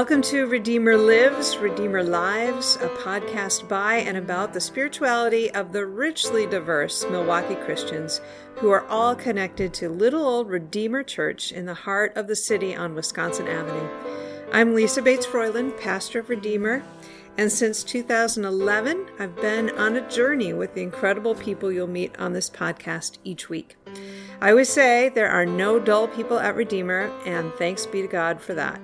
Welcome to Redeemer Lives, Redeemer Lives, a podcast by and about the spirituality of the richly diverse Milwaukee Christians who are all connected to little old Redeemer Church in the heart of the city on Wisconsin Avenue. I'm Lisa Bates Froiland, pastor of Redeemer, and since 2011, I've been on a journey with the incredible people you'll meet on this podcast each week. I always say there are no dull people at Redeemer, and thanks be to God for that.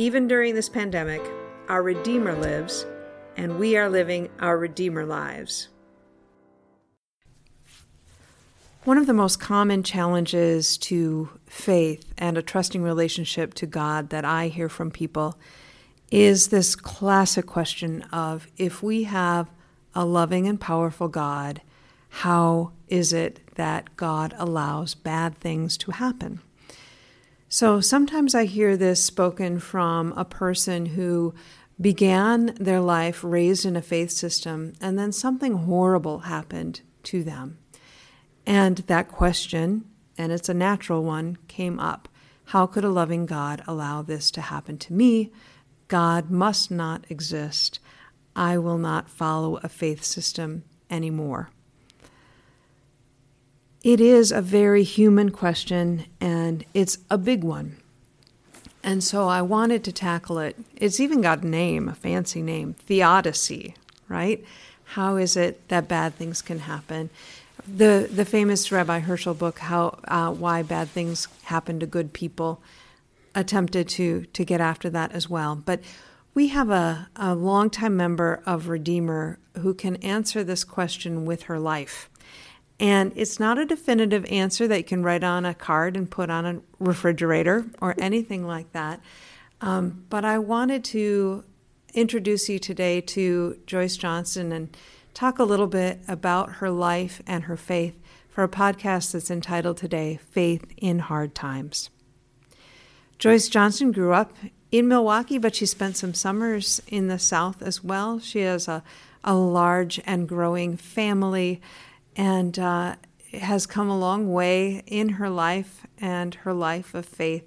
Even during this pandemic, our Redeemer lives, and we are living our Redeemer lives. One of the most common challenges to faith and a trusting relationship to God that I hear from people is this classic question of if we have a loving and powerful God, how is it that God allows bad things to happen? So sometimes I hear this spoken from a person who began their life raised in a faith system and then something horrible happened to them. And that question, and it's a natural one, came up. How could a loving God allow this to happen to me? God must not exist. I will not follow a faith system anymore. It is a very human question and it's a big one. And so I wanted to tackle it. It's even got a name, a fancy name, theodicy, right? How is it that bad things can happen? The the famous Rabbi Herschel book, how uh, why bad things happen to good people, attempted to to get after that as well. But we have a, a longtime member of Redeemer who can answer this question with her life. And it's not a definitive answer that you can write on a card and put on a refrigerator or anything like that. Um, but I wanted to introduce you today to Joyce Johnson and talk a little bit about her life and her faith for a podcast that's entitled today Faith in Hard Times. Joyce Johnson grew up in Milwaukee, but she spent some summers in the South as well. She has a, a large and growing family and uh, has come a long way in her life and her life of faith.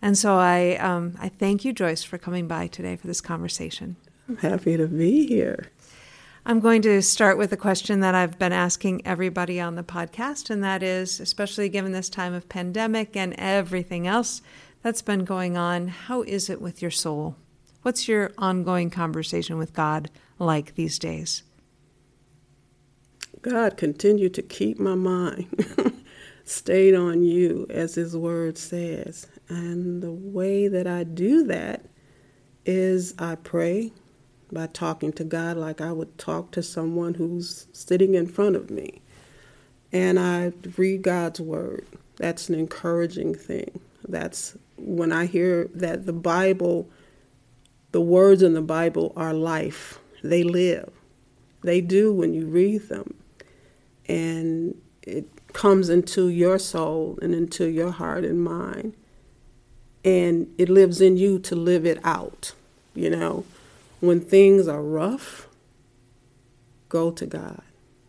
And so I, um, I thank you, Joyce, for coming by today for this conversation. I'm happy to be here. I'm going to start with a question that I've been asking everybody on the podcast, and that is, especially given this time of pandemic and everything else that's been going on, how is it with your soul? What's your ongoing conversation with God like these days? God, continue to keep my mind stayed on you, as His Word says. And the way that I do that is I pray by talking to God like I would talk to someone who's sitting in front of me. And I read God's Word. That's an encouraging thing. That's when I hear that the Bible, the words in the Bible are life, they live. They do when you read them and it comes into your soul and into your heart and mind. And it lives in you to live it out you know. When things are rough go to god.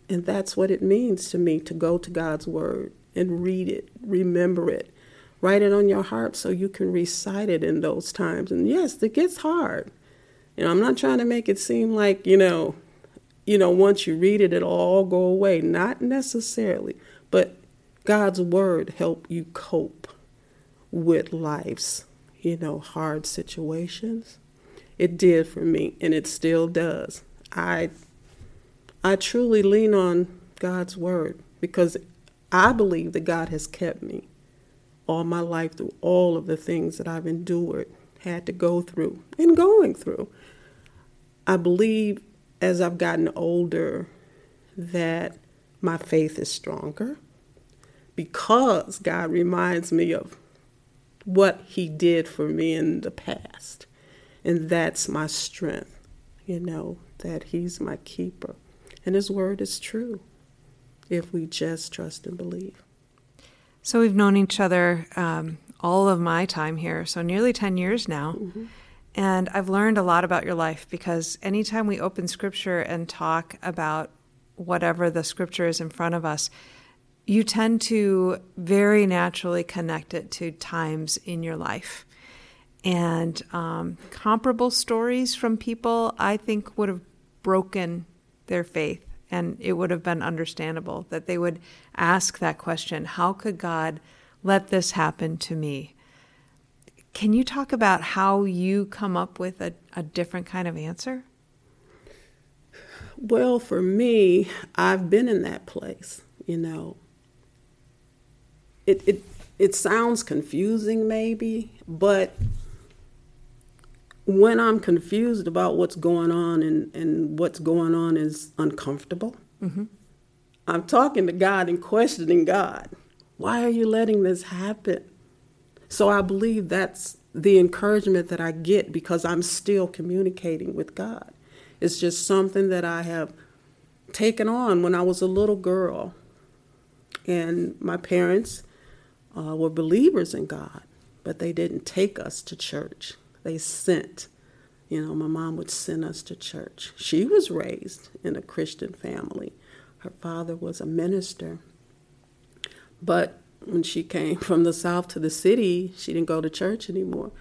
And that's what it means to me to go to god's word and read it remember it. Write it on your heart so you can recite it in those times. And yes it gets hard. You know i'm not trying to make it seem like you know you know, once you read it, it'll all go away. Not necessarily, but God's word help you cope with life's, you know, hard situations. It did for me, and it still does. I I truly lean on God's word because I believe that God has kept me all my life through all of the things that I've endured, had to go through, and going through. I believe as I've gotten older that my faith is stronger because God reminds me of what He did for me in the past. And that's my strength, you know, that He's my keeper. And His word is true if we just trust and believe. So we've known each other um, all of my time here, so nearly 10 years now. Mm-hmm. And I've learned a lot about your life because anytime we open scripture and talk about whatever the scripture is in front of us, you tend to very naturally connect it to times in your life. And um, comparable stories from people, I think, would have broken their faith. And it would have been understandable that they would ask that question How could God let this happen to me? Can you talk about how you come up with a, a different kind of answer? Well, for me, I've been in that place, you know. It, it, it sounds confusing, maybe, but when I'm confused about what's going on and, and what's going on is uncomfortable, mm-hmm. I'm talking to God and questioning God. Why are you letting this happen? So I believe that's the encouragement that I get because I'm still communicating with God. It's just something that I have taken on when I was a little girl. And my parents uh, were believers in God, but they didn't take us to church. They sent. You know, my mom would send us to church. She was raised in a Christian family. Her father was a minister. But when she came from the south to the city, she didn't go to church anymore.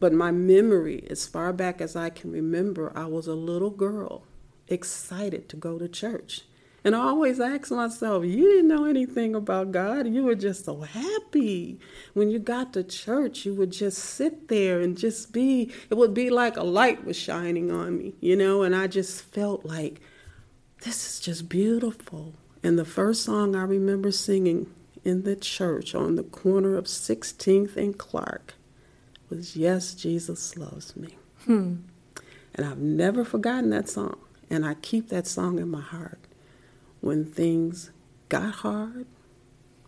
But my memory, as far back as I can remember, I was a little girl excited to go to church. And I always ask myself, you didn't know anything about God. You were just so happy. When you got to church, you would just sit there and just be, it would be like a light was shining on me, you know? And I just felt like, this is just beautiful. And the first song I remember singing in the church on the corner of 16th and Clark was Yes, Jesus Loves Me. Hmm. And I've never forgotten that song. And I keep that song in my heart. When things got hard,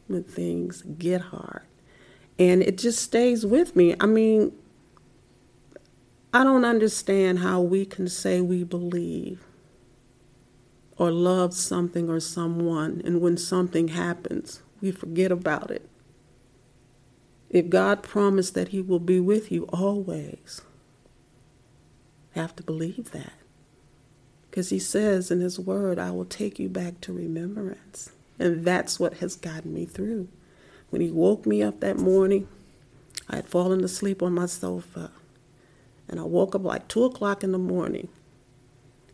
when things get hard. And it just stays with me. I mean, I don't understand how we can say we believe or love something or someone, and when something happens, we forget about it. If God promised that He will be with you always, have to believe that. Because He says in His Word, I will take you back to remembrance. And that's what has gotten me through. When He woke me up that morning, I had fallen asleep on my sofa. And I woke up like 2 o'clock in the morning.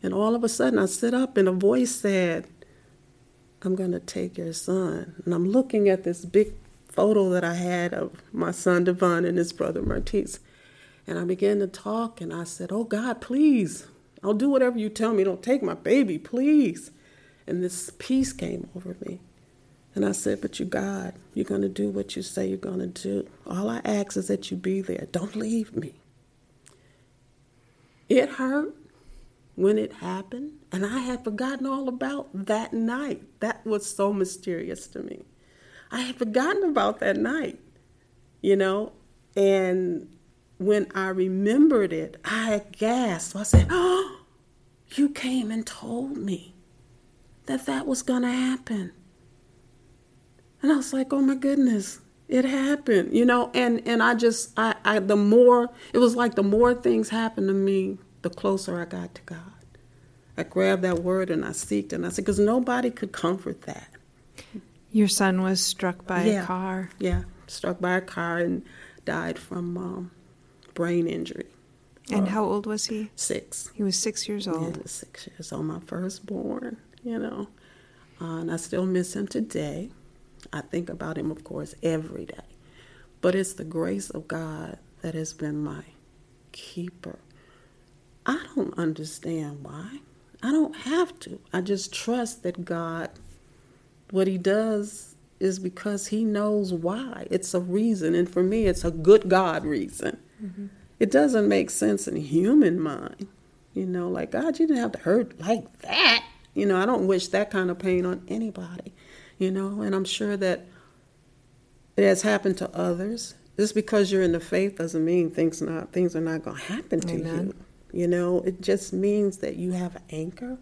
And all of a sudden, I sit up and a voice said, I'm going to take your son. And I'm looking at this big photo that I had of my son Devon and his brother Martise. And I began to talk and I said, Oh God, please, I'll do whatever you tell me. Don't take my baby, please. And this peace came over me. And I said, But you, God, you're going to do what you say you're going to do. All I ask is that you be there. Don't leave me. It hurt when it happened, and I had forgotten all about that night. That was so mysterious to me. I had forgotten about that night, you know, and when I remembered it, I gasped. I said, Oh, you came and told me that that was going to happen. And I was like, Oh my goodness, it happened, you know, and, and I just, I, I, the more, it was like the more things happened to me, the closer I got to God. I grabbed that word and I seeked and I said, because nobody could comfort that. Your son was struck by yeah. a car. Yeah, struck by a car and died from um, brain injury. And uh, how old was he? Six. He was six years old. Yeah, six years old. My firstborn, you know. Uh, and I still miss him today. I think about him, of course, every day. But it's the grace of God that has been my keeper. I don't understand why. I don't have to. I just trust that God, what He does is because He knows why. It's a reason. And for me, it's a good God reason. Mm-hmm. It doesn't make sense in human mind. You know, like, God, you didn't have to hurt like that. You know, I don't wish that kind of pain on anybody. You know, and I'm sure that it has happened to others. Just because you're in the faith doesn't mean things not things are not going to happen to Amen. you. You know, it just means that you have an anchor,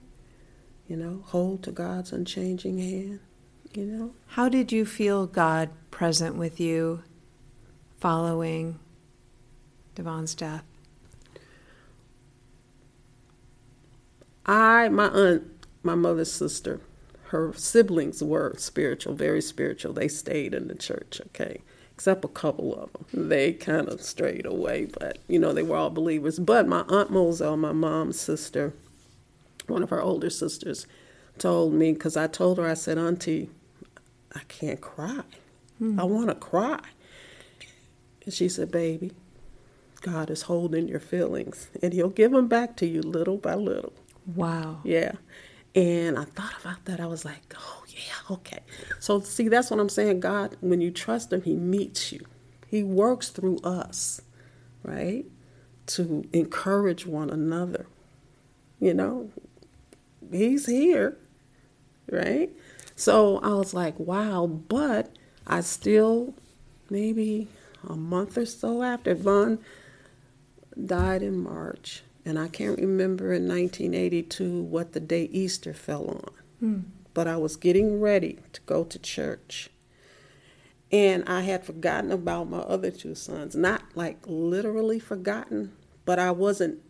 you know, hold to God's unchanging hand, you know. How did you feel God present with you following Devon's death? I, my aunt, my mother's sister, her siblings were spiritual, very spiritual. They stayed in the church, okay? Except a couple of them. They kind of strayed away, but you know, they were all believers. But my Aunt Moselle, my mom's sister, one of her older sisters, told me, because I told her, I said, Auntie, I can't cry. Hmm. I want to cry. And she said, Baby, God is holding your feelings and He'll give them back to you little by little. Wow. Yeah. And I thought about that. I was like, oh, yeah, okay. So, see, that's what I'm saying. God, when you trust Him, He meets you, He works through us, right? To encourage one another. You know, He's here, right? So I was like, wow, but I still, maybe a month or so after, Vaughn died in March. And I can't remember in 1982 what the day Easter fell on. Hmm. But I was getting ready to go to church. And I had forgotten about my other two sons. Not like literally forgotten, but I wasn't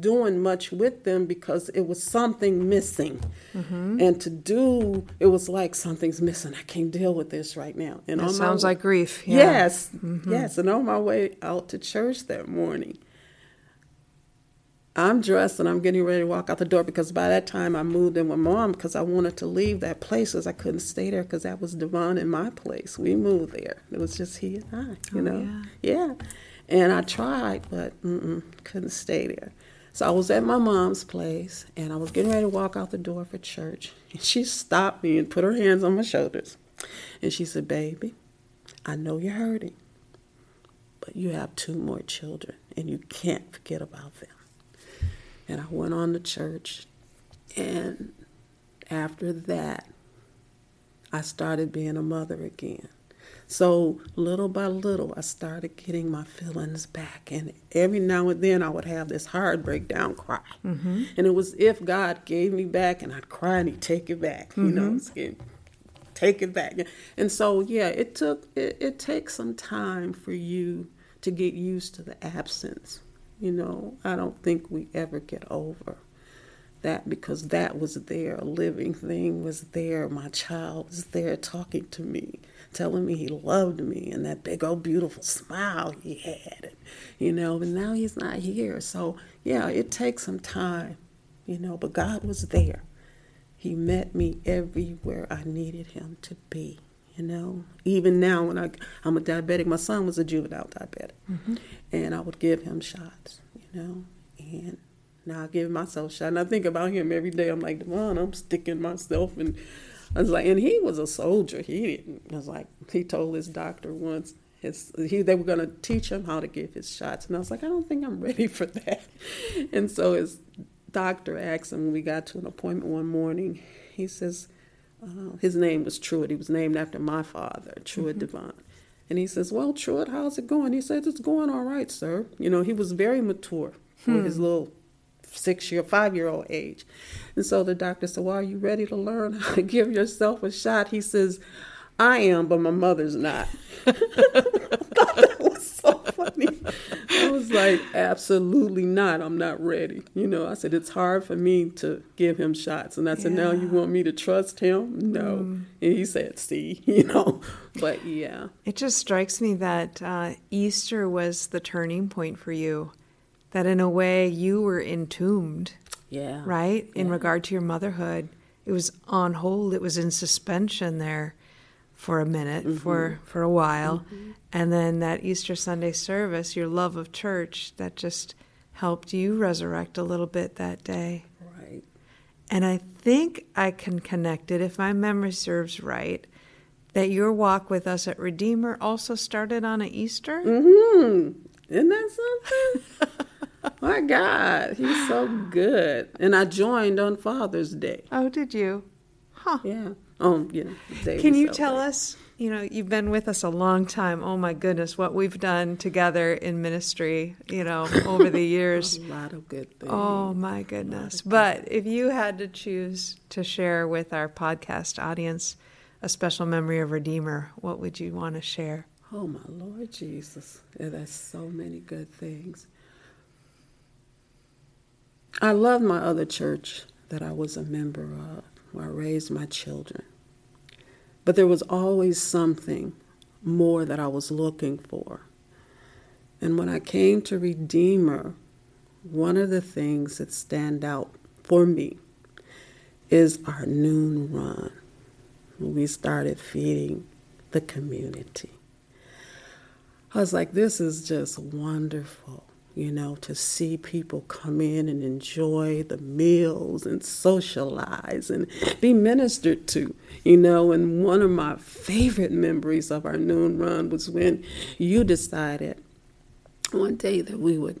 doing much with them because it was something missing. Mm-hmm. And to do, it was like something's missing. I can't deal with this right now. And that sounds way, like grief. Yeah. Yes, mm-hmm. yes. And on my way out to church that morning, I'm dressed and I'm getting ready to walk out the door because by that time I moved in with mom because I wanted to leave that place because I couldn't stay there because that was Devon in my place. We moved there. It was just he and I, you oh, know. Yeah. yeah. And I tried, but couldn't stay there. So I was at my mom's place and I was getting ready to walk out the door for church. And she stopped me and put her hands on my shoulders. And she said, Baby, I know you're hurting, but you have two more children and you can't forget about them. And I went on to church. And after that, I started being a mother again. So little by little, I started getting my feelings back. And every now and then, I would have this hard breakdown cry. Mm-hmm. And it was if God gave me back, and I'd cry and He'd take it back, mm-hmm. you know, mm-hmm. take it back. And so, yeah, it took, it, it takes some time for you to get used to the absence. You know, I don't think we ever get over that because that was there. A living thing was there. My child was there talking to me telling me he loved me and that big old beautiful smile he had, you know, but now he's not here. So, yeah, it takes some time, you know, but God was there. He met me everywhere I needed him to be, you know. Even now, when I, I'm a diabetic, my son was a juvenile diabetic, mm-hmm. and I would give him shots, you know, and now I give myself shot. And I think about him every day. I'm like, Devon, I'm sticking myself and I was like, and he was a soldier. He didn't. I was like, he told his doctor once. His, he, they were going to teach him how to give his shots, and I was like, I don't think I'm ready for that. And so his doctor asked him. When we got to an appointment one morning. He says, uh, his name was Truett. He was named after my father, Truett mm-hmm. Devon. And he says, Well, Truett, how's it going? He says, It's going all right, sir. You know, he was very mature for hmm. his little six year, five year old age. And so the doctor said, Well, are you ready to learn how to give yourself a shot? He says, I am, but my mother's not. I thought that was so funny. I was like, absolutely not. I'm not ready. You know, I said, it's hard for me to give him shots. And I said, yeah. now you want me to trust him? No. Mm. And he said, see, you know, but yeah. It just strikes me that uh, Easter was the turning point for you that in a way you were entombed. Yeah. Right? In regard to your motherhood. It was on hold, it was in suspension there for a minute, mm-hmm. for, for a while. Mm-hmm. And then that Easter Sunday service, your love of church, that just helped you resurrect a little bit that day. Right. And I think I can connect it, if my memory serves right, that your walk with us at Redeemer also started on an Easter. Mm-hmm. Isn't that something? My God, he's so good. And I joined on Father's Day. Oh, did you? Huh. Yeah. Um, you know, Can you tell us, you know, you've been with us a long time. Oh my goodness, what we've done together in ministry, you know, over the years. a lot of good things. Oh my goodness. But if you had to choose to share with our podcast audience a special memory of Redeemer, what would you want to share? Oh my Lord Jesus. Yeah, that's so many good things. I love my other church that I was a member of, where I raised my children. But there was always something more that I was looking for. And when I came to Redeemer, one of the things that stand out for me is our noon run. We started feeding the community. I was like, this is just wonderful, you know, to see people come in and enjoy the meals and socialize and be ministered to, you know. And one of my favorite memories of our noon run was when you decided one day that we would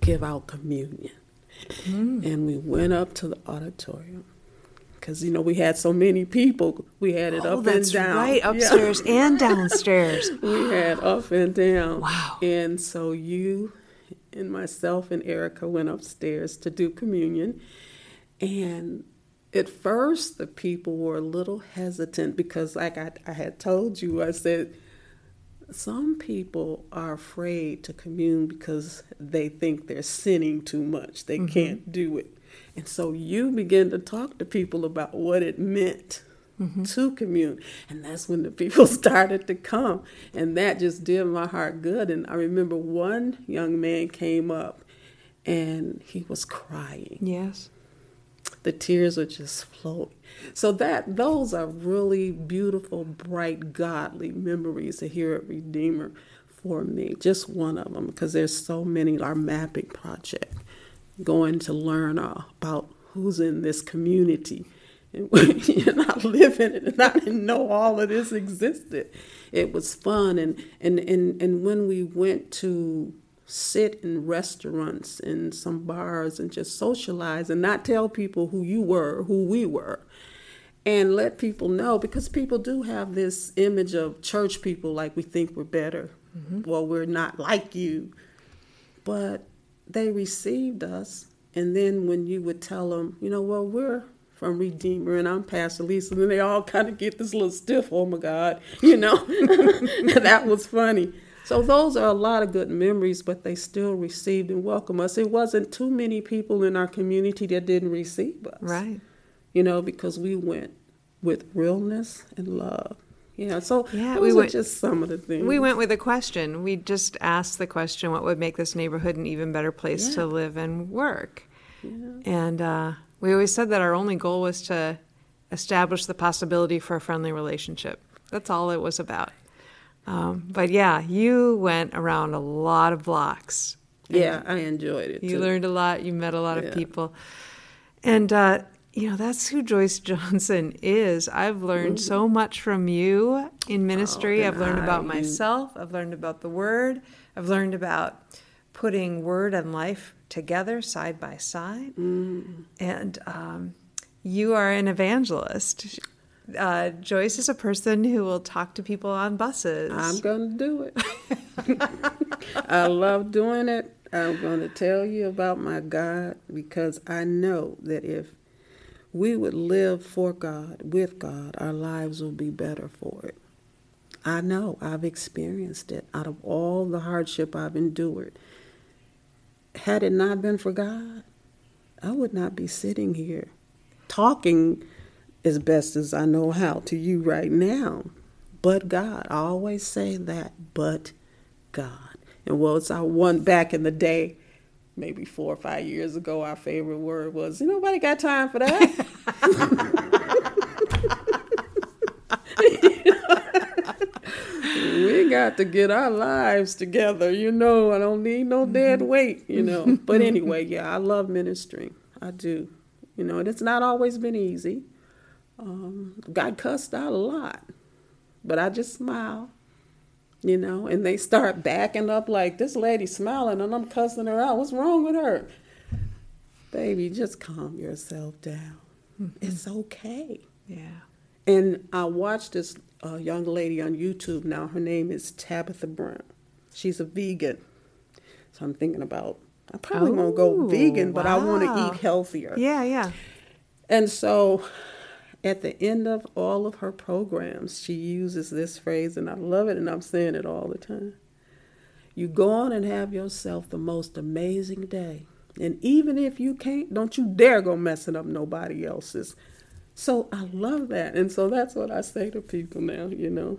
give out communion. Mm. And we went up to the auditorium because you know we had so many people. We had it oh, up and down, right upstairs yeah. and downstairs. we had up and down. Wow! And so you and myself and Erica went upstairs to do communion, and at first the people were a little hesitant because, like I, I had told you, I said some people are afraid to commune because they think they're sinning too much. They mm-hmm. can't do it. And so you begin to talk to people about what it meant mm-hmm. to commune. And that's when the people started to come. And that just did my heart good. And I remember one young man came up and he was crying. Yes the tears are just flowing. So that those are really beautiful, bright, godly memories to hear at Redeemer for me. Just one of them because there's so many. Our mapping project, going to learn uh, about who's in this community. And, live in it, and I didn't know all of this existed. It was fun, and and and and when we went to sit in restaurants and some bars and just socialize and not tell people who you were, who we were. And let people know because people do have this image of church people like we think we're better. Mm-hmm. Well, we're not like you. But they received us. And then when you would tell them, you know, well, we're from Redeemer and I'm Pastor Lisa, and then they all kind of get this little stiff, oh my God, you know, that was funny. So those are a lot of good memories, but they still received and welcomed us. It wasn't too many people in our community that didn't receive us. Right. You know, because we went with realness and love. Yeah, so yeah, those we are went, just some of the things. We went with a question. We just asked the question, what would make this neighborhood an even better place yeah. to live and work? Yeah. And uh, we always said that our only goal was to establish the possibility for a friendly relationship. That's all it was about. Um, but yeah, you went around a lot of blocks. Yeah, I enjoyed it. You too. learned a lot. You met a lot yeah. of people, and uh, you know that's who Joyce Johnson is. I've learned mm-hmm. so much from you in ministry. Oh, I've learned I, about myself. I've learned about the Word. I've learned about putting Word and life together side by side. Mm. And um, you are an evangelist uh, Joyce is a person who will talk to people on buses. I'm going to do it. I love doing it. I'm going to tell you about my God because I know that if we would live for God, with God, our lives will be better for it. I know, I've experienced it out of all the hardship I've endured. Had it not been for God, I would not be sitting here talking as best as I know how to you right now. But God, I always say that, but God. And well, it's our one back in the day, maybe four or five years ago, our favorite word was, nobody got time for that. we got to get our lives together, you know. I don't need no dead mm-hmm. weight, you know. but anyway, yeah, I love ministering. I do. You know, and it's not always been easy. Um, got cussed out a lot, but I just smile, you know. And they start backing up like this lady smiling, and I'm cussing her out. What's wrong with her? Baby, just calm yourself down. Mm-hmm. It's okay. Yeah. And I watched this uh, young lady on YouTube now. Her name is Tabitha Brown. She's a vegan. So I'm thinking about, I probably oh, won't go vegan, but. I want to eat healthier. Yeah, yeah. And so at the end of all of her programs, she uses this phrase, and I love it, and I'm saying it all the time. You go on and have yourself the most amazing day. And even if you can't, don't you dare go messing up nobody else's. So I love that. And so that's what I say to people now, you know.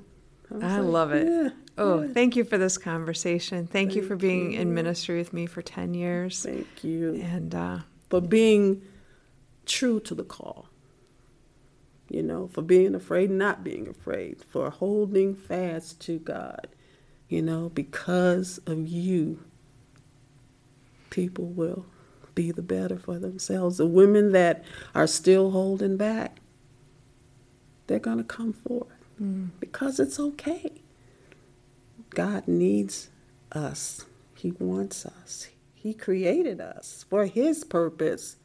I, love it. Yeah, oh, yeah. thank you for this conversation. Thank, thank you for being you. in ministry with me for 10 years. Thank you. And uh, for being true to the call. You know, for being afraid, not being afraid, for holding fast to God. You know, because of you, people will be the better for themselves. The women that are still holding back, they're going to come forth mm. because it's okay. God needs us, He wants us. He created us for His purpose,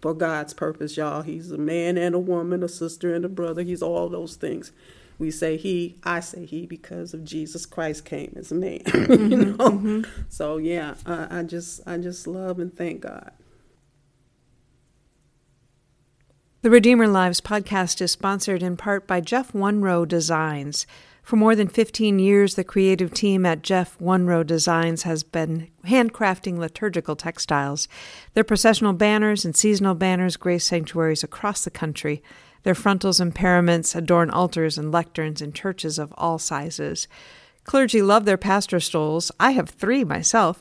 for God's purpose, y'all. He's a man and a woman, a sister and a brother. He's all those things. We say he, I say he, because of Jesus Christ came as a man. Mm-hmm, you know, mm-hmm. so yeah, I, I just, I just love and thank God. The Redeemer Lives podcast is sponsored in part by Jeff Wunrow Designs. For more than 15 years, the creative team at Jeff Wunrow Designs has been handcrafting liturgical textiles. Their processional banners and seasonal banners grace sanctuaries across the country. Their frontals and paraments adorn altars and lecterns in churches of all sizes. Clergy love their pastor stoles. I have three myself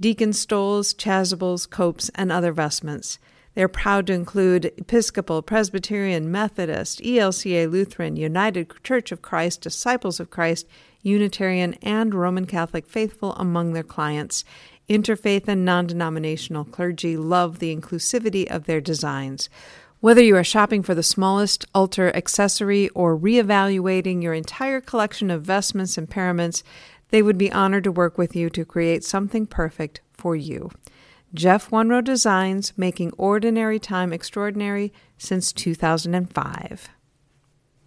deacon stoles, chasubles, copes, and other vestments. They're proud to include Episcopal, Presbyterian, Methodist, ELCA, Lutheran, United Church of Christ, Disciples of Christ, Unitarian, and Roman Catholic faithful among their clients. Interfaith and non denominational clergy love the inclusivity of their designs. Whether you are shopping for the smallest altar accessory or reevaluating your entire collection of vestments and paraments, they would be honored to work with you to create something perfect for you. Jeff One Designs, making ordinary time extraordinary since 2005.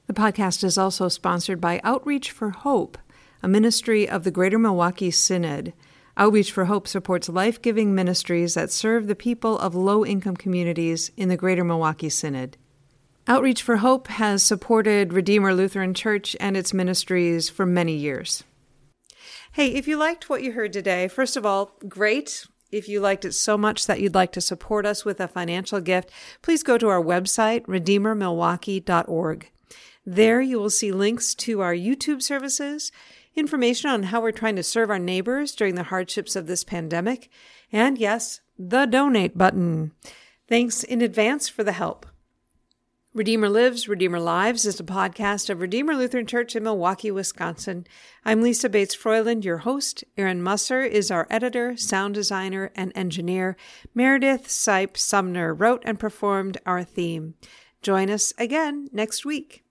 The podcast is also sponsored by Outreach for Hope, a ministry of the Greater Milwaukee Synod. Outreach for Hope supports life giving ministries that serve the people of low income communities in the Greater Milwaukee Synod. Outreach for Hope has supported Redeemer Lutheran Church and its ministries for many years. Hey, if you liked what you heard today, first of all, great. If you liked it so much that you'd like to support us with a financial gift, please go to our website, redeemermilwaukee.org. There you will see links to our YouTube services, information on how we're trying to serve our neighbors during the hardships of this pandemic, and yes, the donate button. Thanks in advance for the help. Redeemer Lives, Redeemer Lives is a podcast of Redeemer Lutheran Church in Milwaukee, Wisconsin. I'm Lisa Bates Froiland, your host. Aaron Musser is our editor, sound designer, and engineer. Meredith Sipe Sumner wrote and performed our theme. Join us again next week.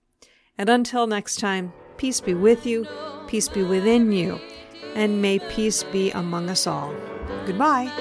And until next time, peace be with you, peace be within you, and may peace be among us all. Goodbye.